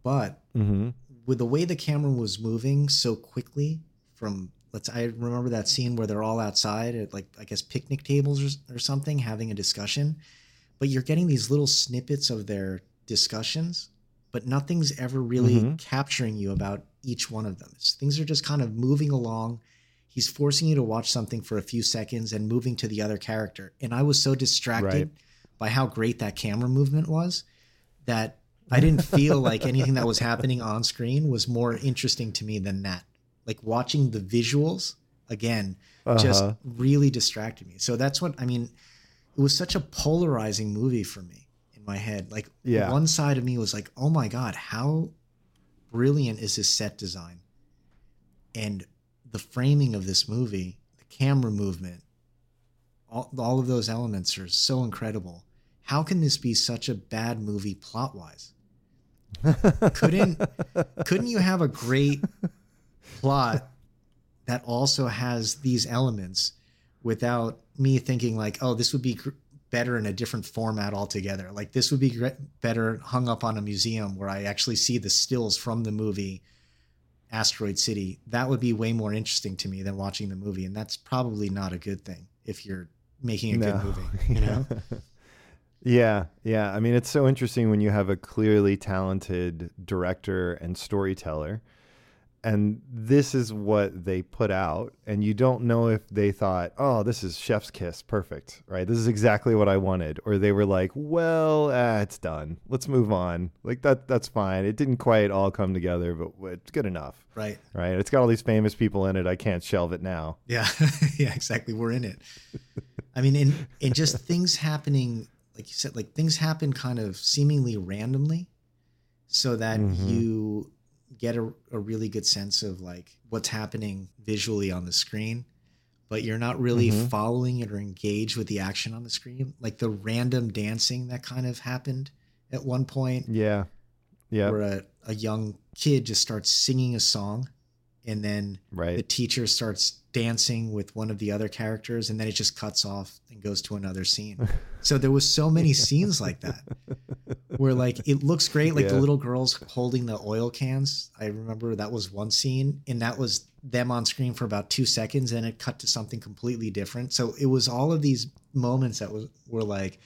But
Mm-hmm.
with the way the camera was moving so quickly from let's I remember that scene where they're all outside at like I guess picnic tables or, or something having a discussion, but you're getting these little snippets of their discussions, but nothing's ever really
Mhm.
capturing you about each one of them. Things are just kind of moving along. He's forcing you to watch something for a few seconds and moving to the other character. And I was so distracted
Right.
by how great that camera movement was that I didn't feel like anything that was happening on screen was more interesting to me than that. Like watching the visuals again just
Uh-huh.
really distracted me. So that's what I mean. It was such a polarizing movie for me in my head. Like
Yeah.
one side of me was like, "Oh my god, how brilliant is his set design?" And the framing of this movie, the camera movement, all, all of those elements are so incredible. How can this be such a bad movie plot wise? *laughs* couldn't couldn't you have a great plot that also has these elements without me thinking like oh this would be gr- better in a different format altogether. Like this would be gre- better hung up on a museum where i actually see the stills from the movie asteroid city. That would be way more interesting to me than watching the movie and that's probably not a good thing if you're making a good movie *laughs* you know?
Yeah, yeah. I mean, it's so interesting when you have a clearly talented director and storyteller, and this is what they put out, and you don't know if they thought, "Oh, this is chef's kiss, perfect, right? This is exactly what I wanted," or they were like, "Well, ah, it's done. Let's move on. Like that, that's fine. It didn't quite all come together, but it's good enough,
right
right? It's got all these famous people in it. I can't shelve it now."
Yeah, *laughs* yeah, exactly. We're in it. *laughs* I mean, in in just things happening, like you said, like things happen kind of seemingly randomly, so that
Mhm.
you get a, a really good sense of like what's happening visually on the screen, but you're not really
Mhm.
following it or engaged with the action on the screen. Like the random dancing that kind of happened at one point,
Yeah, yeah,
where a, a young kid just starts singing a song, and then the teacher starts dancing with one of the other characters and then it just cuts off and goes to another scene. *laughs* So there was so many scenes like that where like it looks great like the little girls holding the oil cans. I remember that was one scene and that was them on screen for about two seconds and it cut to something completely different. So it was all of these moments that was were like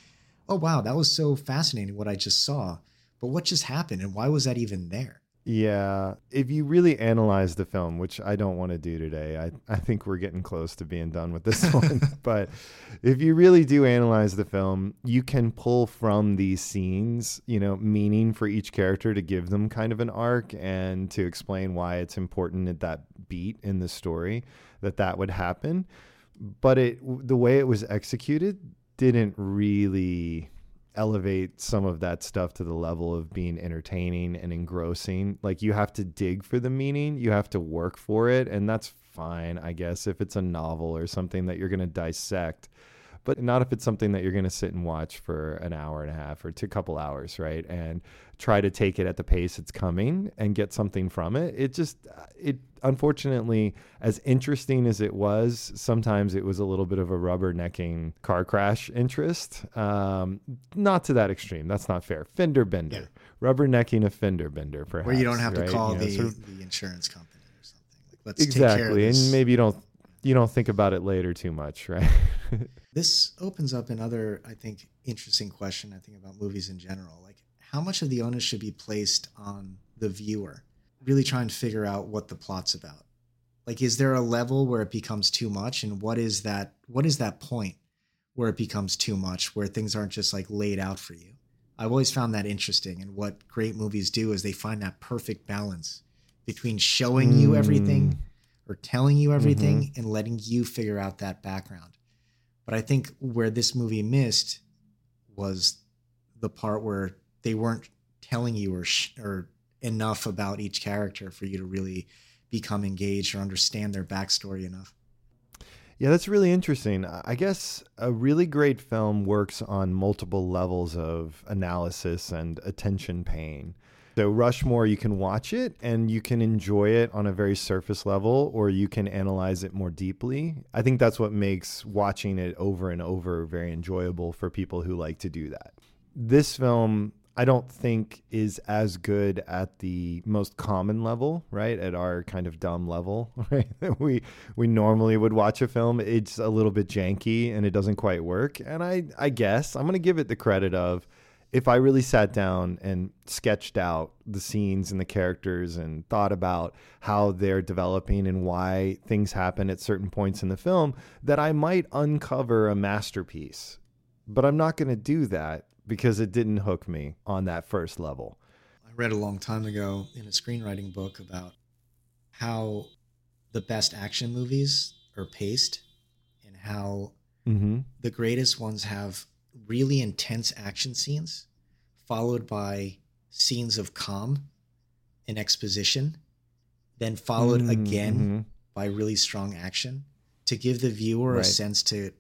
oh wow that was so fascinating what i just saw. But what just happened and why was that even there
Yeah, if you really analyze the film, which I don't want to do today, I, I think we're getting close to being done with this *laughs* one. *laughs* but if you really do analyze the film, you can pull from these scenes, you know, meaning for each character to give them kind of an arc and to explain why it's important at that beat in the story that that would happen. But it the way it was executed didn't really elevate some of that stuff to the level of being entertaining and engrossing. Like you have to dig for the meaning, you have to work for it, and that's fine, I guess, if it's a novel or something that you're going to dissect. But not if it's something that you're going to sit and watch for an hour and a half or two couple hours, right? And try to take it at the pace it's coming and get something from it. It just, uh, it unfortunately, as interesting as it was, sometimes it was a little bit of a rubbernecking car crash interest. Um, not to that extreme. That's not fair. Fender bender, rubbernecking a fender bender, perhaps.
where you don't have to call
You know,
the,
sort of-
the insurance company or something like let's take care of
exactly, and maybe you don't you don't think about it later too much, *laughs* right?
this opens up another i think interesting question i think about movies in general like how much of the onus should be placed on the viewer really trying to figure out what the plot's about Like, is there a level where it becomes too much, and what is that? What is that point where it becomes too much, where things aren't just like laid out for you? I've always found that interesting, and what great movies do is they find that perfect balance between showing you everything mm. or telling you everything mm-hmm. and letting you figure out that background. But I think where this movie missed was the part where they weren't telling you or sh- or enough about each character for you to really become engaged or understand their backstory enough.
Yeah, that's really interesting. I guess a really great film works on multiple levels of analysis and attention paying. So, Rushmore, you can watch it and you can enjoy it on a very surface level, or you can analyze it more deeply. I think that's what makes watching it over and over very enjoyable for people who like to do that. This film I don't think is as good at the most common level, right? At our kind of dumb level, *laughs* right? we we normally would watch a film. It's a little bit janky and it doesn't quite work. And I I guess I'm gonna give it the credit of if I really sat down and sketched out the scenes and the characters and thought about how they're developing and why things happen at certain points in the film, that I might uncover a masterpiece. But I'm not going to do that because it didn't hook me on that first level.
I read a long time ago in a screenwriting book about how the best action movies are paced and how
mm-hmm.
the greatest ones have really intense action scenes followed by scenes of calm and exposition then followed mm-hmm. again by really strong action to give the viewer right. a sense to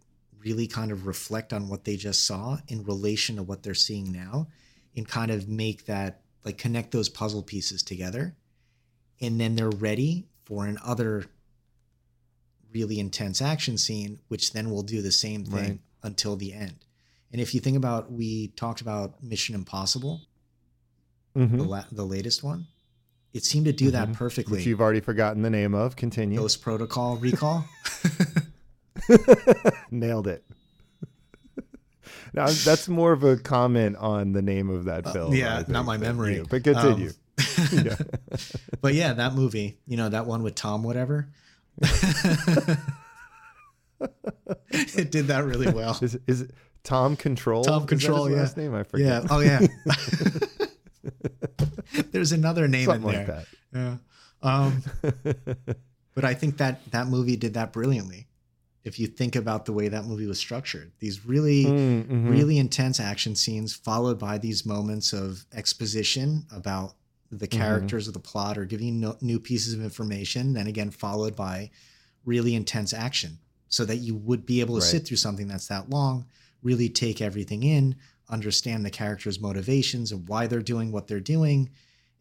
really kind of reflect on what they just saw in relation to what they're seeing now and kind of make that like connect those puzzle pieces together. And then they're ready for an other really intense action scene which then will do the same thing right. until the end. And if you think about we talked about mission impossible mm-hmm. the, la- the latest one. It seemed to do mm-hmm. that perfectly.
which you've already forgotten the name of. Continue.
Ghost protocol recall *laughs* *laughs*
Nailed it. now that's more of a comment on the name of that uh, film.
Uh, yeah, not my memory.
You, but continue.
Um, *laughs* yeah. *laughs* but yeah, that movie, you know, that one with Tom, whatever. *laughs* it did that really well.
Is, is it Tom Control?
Tom Control, yeah.
Last name I forget.
Yeah. Oh yeah. There's another name
Something
in
there. Like
yeah. Um, but I think that that movie did that brilliantly if you think about the way that movie was structured. These really, mm, mm-hmm. really intense action scenes followed by these moments of exposition about the mm-hmm. characters mm-hmm. of the plot or giving no, new pieces of information. Then again, followed by really intense action so that you would be able to right. sit through something that's that long, really take everything in, understand the characters' motivations and why they're doing what they're doing,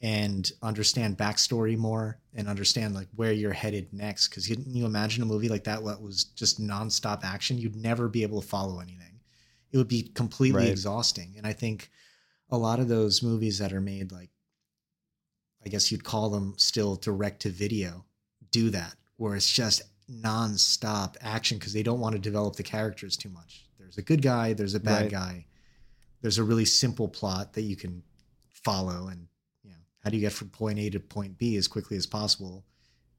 and understand backstory more and understand like where you're headed next. Because can you imagine a movie like that that was just nonstop action? You'd never be able to follow anything. It would be completely right. exhausting. And I think a lot of those movies that are made like, I guess you'd call them still direct to video, do that where it's just nonstop action because they don't want to develop the characters too much. There's a good guy, there's a bad right. guy. There's a really simple plot that you can follow and how do you get from point A to point B as quickly as possible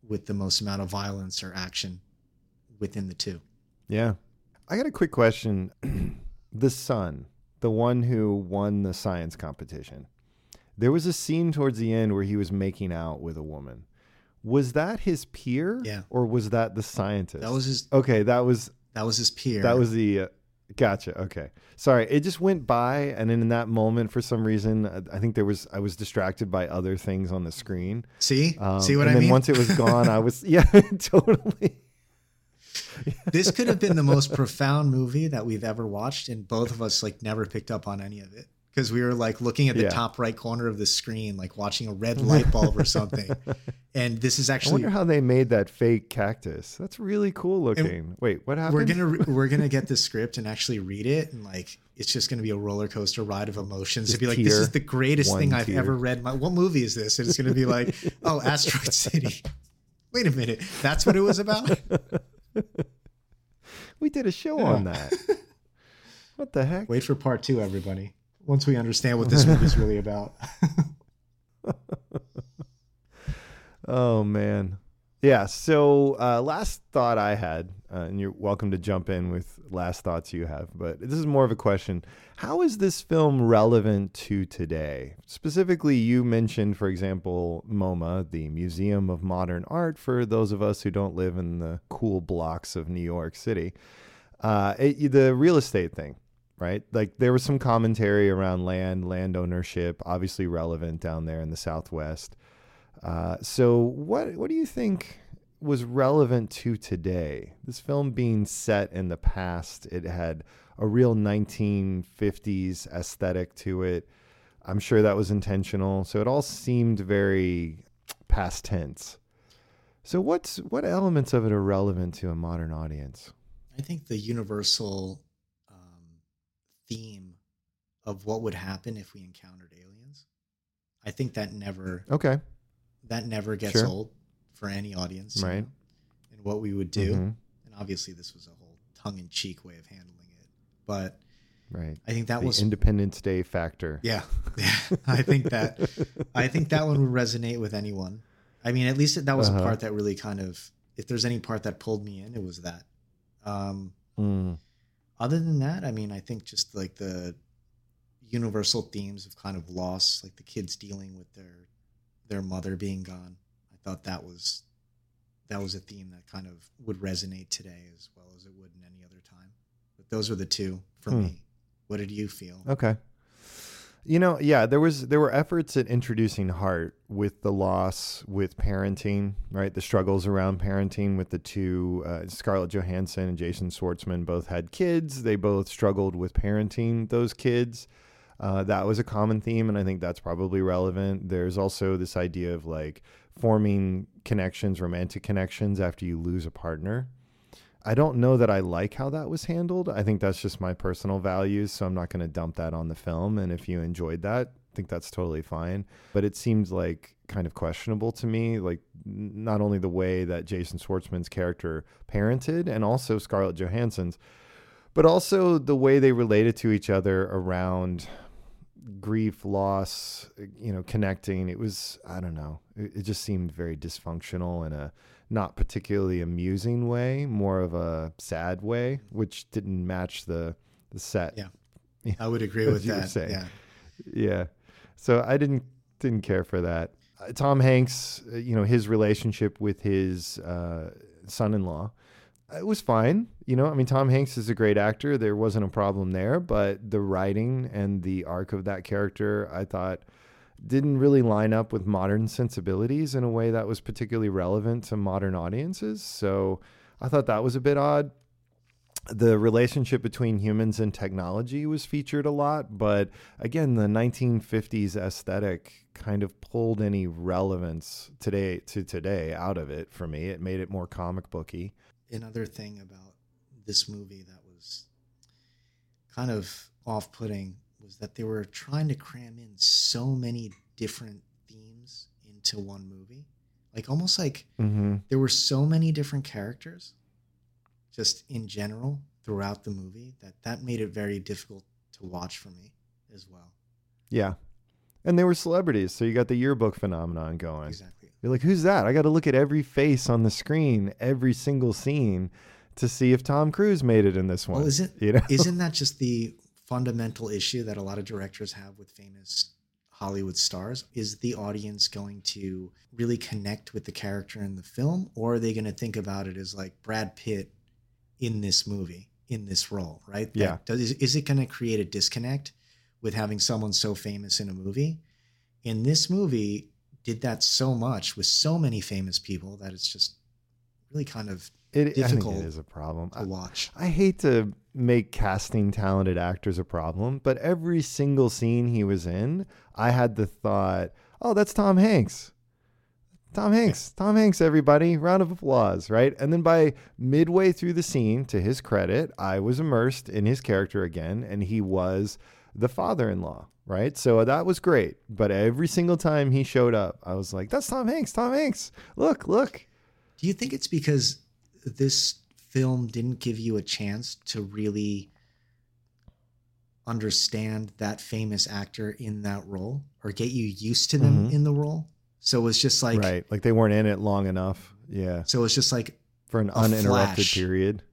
with the most amount of violence or action within the two?
Yeah. I got a quick question. *clears throat* the son, the one who won the science competition, there was a scene towards the end where he was making out with a woman. Was that his peer?
Yeah.
Or was that the scientist?
That was his.
Okay, that was.
That was his peer.
That was the. Uh, Gotcha. Okay. Sorry. It just went by, and then in that moment, for some reason, I think there was I was distracted by other things on the screen.
See, um, see what I
mean?
then
once it was gone, I was *laughs* yeah, *laughs* totally.
this could have been the most *laughs* profound movie that we've ever watched, and both of us like never picked up on any of it because we were like looking at the yeah. top right corner of the screen, like watching a red *laughs* light bulb or something. And this is actually. I
wonder how they made that fake cactus. That's really cool looking. Wait, what happened?
We're gonna *laughs* we're gonna get the script and actually read it, and like it's just gonna be a roller coaster ride of emotions. Just to be like, this is the greatest thing I've ever read. My, what movie is this? And it's gonna be like, *laughs* oh, Asteroid City. Wait a minute, that's what it was about.
we did a show yeah. on that. What the heck?
Wait for part two, everybody once we understand what this movie is really about. *laughs*
oh man. Yeah. So, uh, last thought I had, uh, and you're welcome to jump in with last thoughts you have, but this is more of a question. How is this film relevant to today? Specifically, you mentioned, for example, MoMA, the Museum of Modern Art, for those of us who don't live in the cool blocks of New York City. Uh, it, the real estate thing, right? Like there was some commentary around land, land ownership, obviously relevant down there in the Southwest. Uh, so, what what do you think was relevant to today? This film being set in the past, it had a real 1950s aesthetic to it. I'm sure that was intentional. So it all seemed very past tense. So what's what elements of it are relevant to a modern audience?
I think the universal theme of what would happen if we encountered aliens. I think that never
Okay.
that never gets
Sure.
old for any audience, you
Right.
know, and what we would do.
Mhm.
And obviously, this was a whole tongue-in-cheek way of handling it, but
Right.
I think that
the
was
Independence Day factor.
yeah. *laughs* I think that I think that one would resonate with anyone. I mean, at least that was
Uh-huh.
a part that really kind of, if there's any part that pulled me in, it was that. Um,
Mm,
other than that, I mean, I think just like the universal themes of kind of loss, like the kids dealing with their their mother being gone. I thought that was that was a theme that kind of would resonate today as well as it would in any other time. But those were the two for
Hmm.
me. What did you feel?
Okay. You know, yeah, there was there were efforts at introducing heart with the loss, with parenting, right? The struggles around parenting with the two uh, Scarlett Johansson and Jason Schwartzman both had kids. They both struggled with parenting those kids. Uh, that was a common theme, and I think that's probably relevant. There's also this idea of like forming connections, romantic connections after you lose a partner. I don't know that I like how that was handled. I think that's just my personal values, so I'm not going to dump that on the film. And if you enjoyed that, I think that's totally fine. But it seems like kind of questionable to me, like not only the way that Jason Schwartzman's character parented and also Scarlett Johansson's, but also the way they related to each other around grief, loss, you know, connecting. It was, I don't know, it, it just seemed very dysfunctional in a not particularly amusing way, more of a sad way, which didn't match the the set.
Yeah. *laughs* I would agree with
you
that.
saying.
Yeah.
Yeah. So I didn't didn't care for that. Uh, Tom Hanks, uh, you know, his relationship with his uh, son-in-law, it was fine. You know, I mean, Tom Hanks is a great actor. There wasn't a problem there, but the writing and the arc of that character, I thought, didn't really line up with modern sensibilities in a way that was particularly relevant to modern audiences. So I thought that was a bit odd the relationship between humans and technology was featured a lot, but again, the 1950s aesthetic kind of pulled any relevance today to today out of it for me. It made it more comic booky.
Another thing about this movie that was kind of off-putting was that they were trying to cram in so many different themes into one movie. Like almost like
Mm-hmm.
there were so many different characters just in general throughout the movie that that made it very difficult to watch for me as well.
Yeah. And they were celebrities, so you got the yearbook phenomenon going.
Exactly.
You're like, who's that? I got to look at every face on the screen, every single scene, to see if Tom Cruise made it in this one.
Well, isn't
you know?
isn't that just the fundamental issue that a lot of directors have with famous Hollywood stars? Is the audience going to really connect with the character in the film, or are they going to think about it as like Brad Pitt in this movie, in this role, right?
Yeah.
Does, is, is it going to create a disconnect with having someone so famous in a movie? In this movie, did that so much with so many famous people that it's just really kind of
It, I think
difficult
it is a problem.
to watch.
I hate to make casting talented actors a problem, but every single scene he was in, I had the thought, oh, that's Tom Hanks. Tom Hanks. Tom Hanks, everybody. Round of applause, right? And then by midway through the scene, to his credit, I was immersed in his character again, and he was the father in law, right? So that was great. But every single time he showed up, I was like, that's Tom Hanks. Tom Hanks. Look, look.
Do you think it's because this film didn't give you a chance to really understand that famous actor in that role or get you used to them
Mhm.
in the role? So it was just like
right. Like they weren't in it long enough. Yeah.
So it's just like
For an uninterrupted
flash.
period.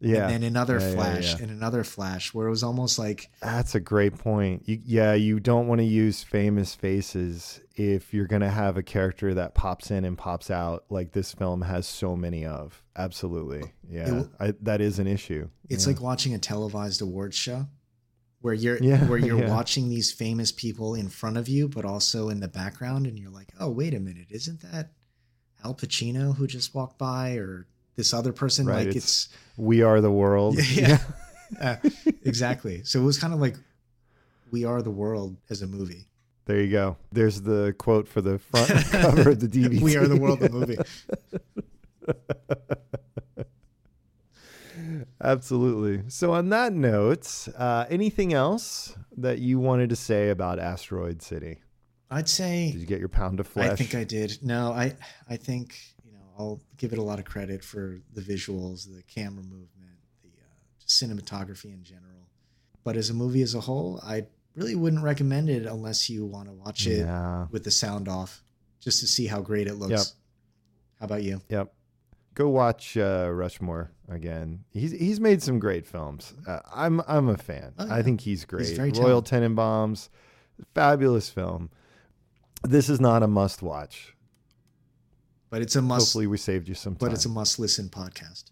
Yeah.
and then another
Yeah, yeah,
flash
yeah.
and another flash where it was almost like
That's a great point. You, yeah, you don't want to use famous faces if you're going to have a character that pops in and pops out like this film has so many of. Absolutely. Yeah.
w-
I, that is an issue.
it's
Yeah.
like watching a televised awards show where you're
Yeah, *laughs*
where you're
yeah.
watching these famous people in front of you but also in the background and you're like oh wait a minute isn't that al pacino who just walked by or this other person
Right,
like
it's-
it's,
We Are the World. *laughs*
Yeah. *laughs* uh, exactly so it was kind of like we are the world as a movie
There you go. There's the quote for the front *laughs* cover of the DVD.
we are the world the movie
Absolutely. So, on that note, uh, anything else that you wanted to say about Asteroid City?
i'd say
Did you get your pound of flesh?
I think I did. No, I I think I'll give it a lot of credit for the visuals, the camera movement, the uh, cinematography in general. But as a movie as a whole, I really wouldn't recommend it unless you want to watch it
Yeah.
with the sound off, just to see how great it looks.
Yep.
How about you?
Yep. Go watch uh, Rushmore again. He's he's made some great films. Uh, I'm I'm a fan.
Oh,
I think he's great.
very
Royal. Tenenbaums, fabulous film. This is not a must watch.
But it's a must.
Hopefully, we saved you some time.
but it's a must listen podcast.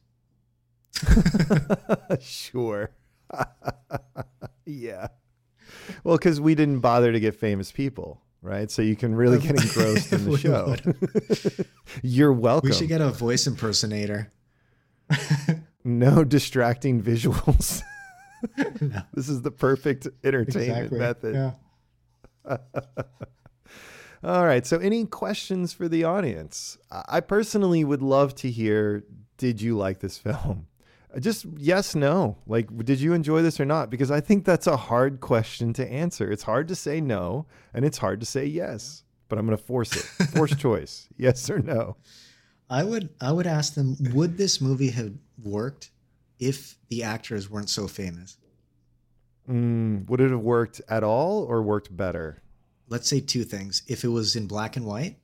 *laughs*
sure. *laughs* yeah. Well, because we didn't bother to get famous people, right? So you can really get *laughs* engrossed in the
We
show. You're welcome.
We should get a voice impersonator.
no distracting visuals.
No.
This is the perfect entertainment method.
Yeah.
All right. So, any questions for the audience? I personally would love to hear Did you like this *laughs* film? Uh, Just yes, no. Like, did you enjoy this or not? Because I think that's a hard question to answer. It's hard to say no, and it's hard to say yes. But I'm going to force it. Force *laughs* choice. Yes or no.
I would I would ask them, would this movie have worked if the actors weren't so famous?
Mm, would it have worked at all or worked better?
Let's say two things. If it was in black and white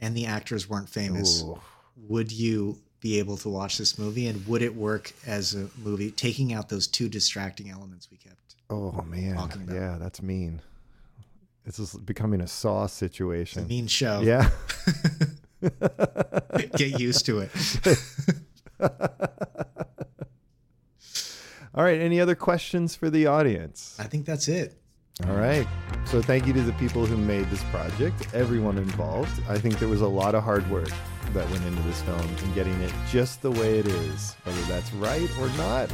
and the actors weren't famous,
Ooh.
would you be able to watch this movie and would it work as a movie taking out those two distracting elements we kept?
Oh man,
talking about.
yeah, that's mean. This is becoming a saw
It's a
situation.
mean show.
Yeah. *laughs* *laughs*
Get used to it. *laughs*
All right. Any other questions for the audience?
I think that's it.
All right. So thank you to the people who made this project, everyone involved. I think there was a lot of hard work that went into this film and getting it just the way it is. Whether that's right or not,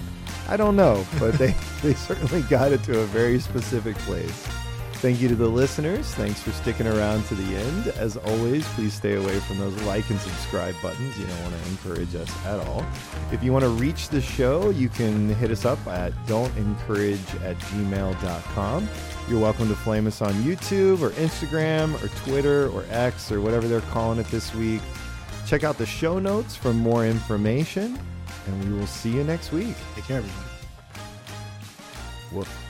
I don't know, but they, *laughs* they certainly got it to a very specific place. Thank you to the listeners. Thanks for sticking around to the end. As always, please stay away from those like and subscribe buttons. You don't want to encourage us at all. If you want to reach the show, you can hit us up at don'tencourage at gmail.com. You're welcome to flame us on YouTube or Instagram or Twitter or X or whatever they're calling it this week. Check out the show notes for more information, and we will see you next week.
Take care.
Woof.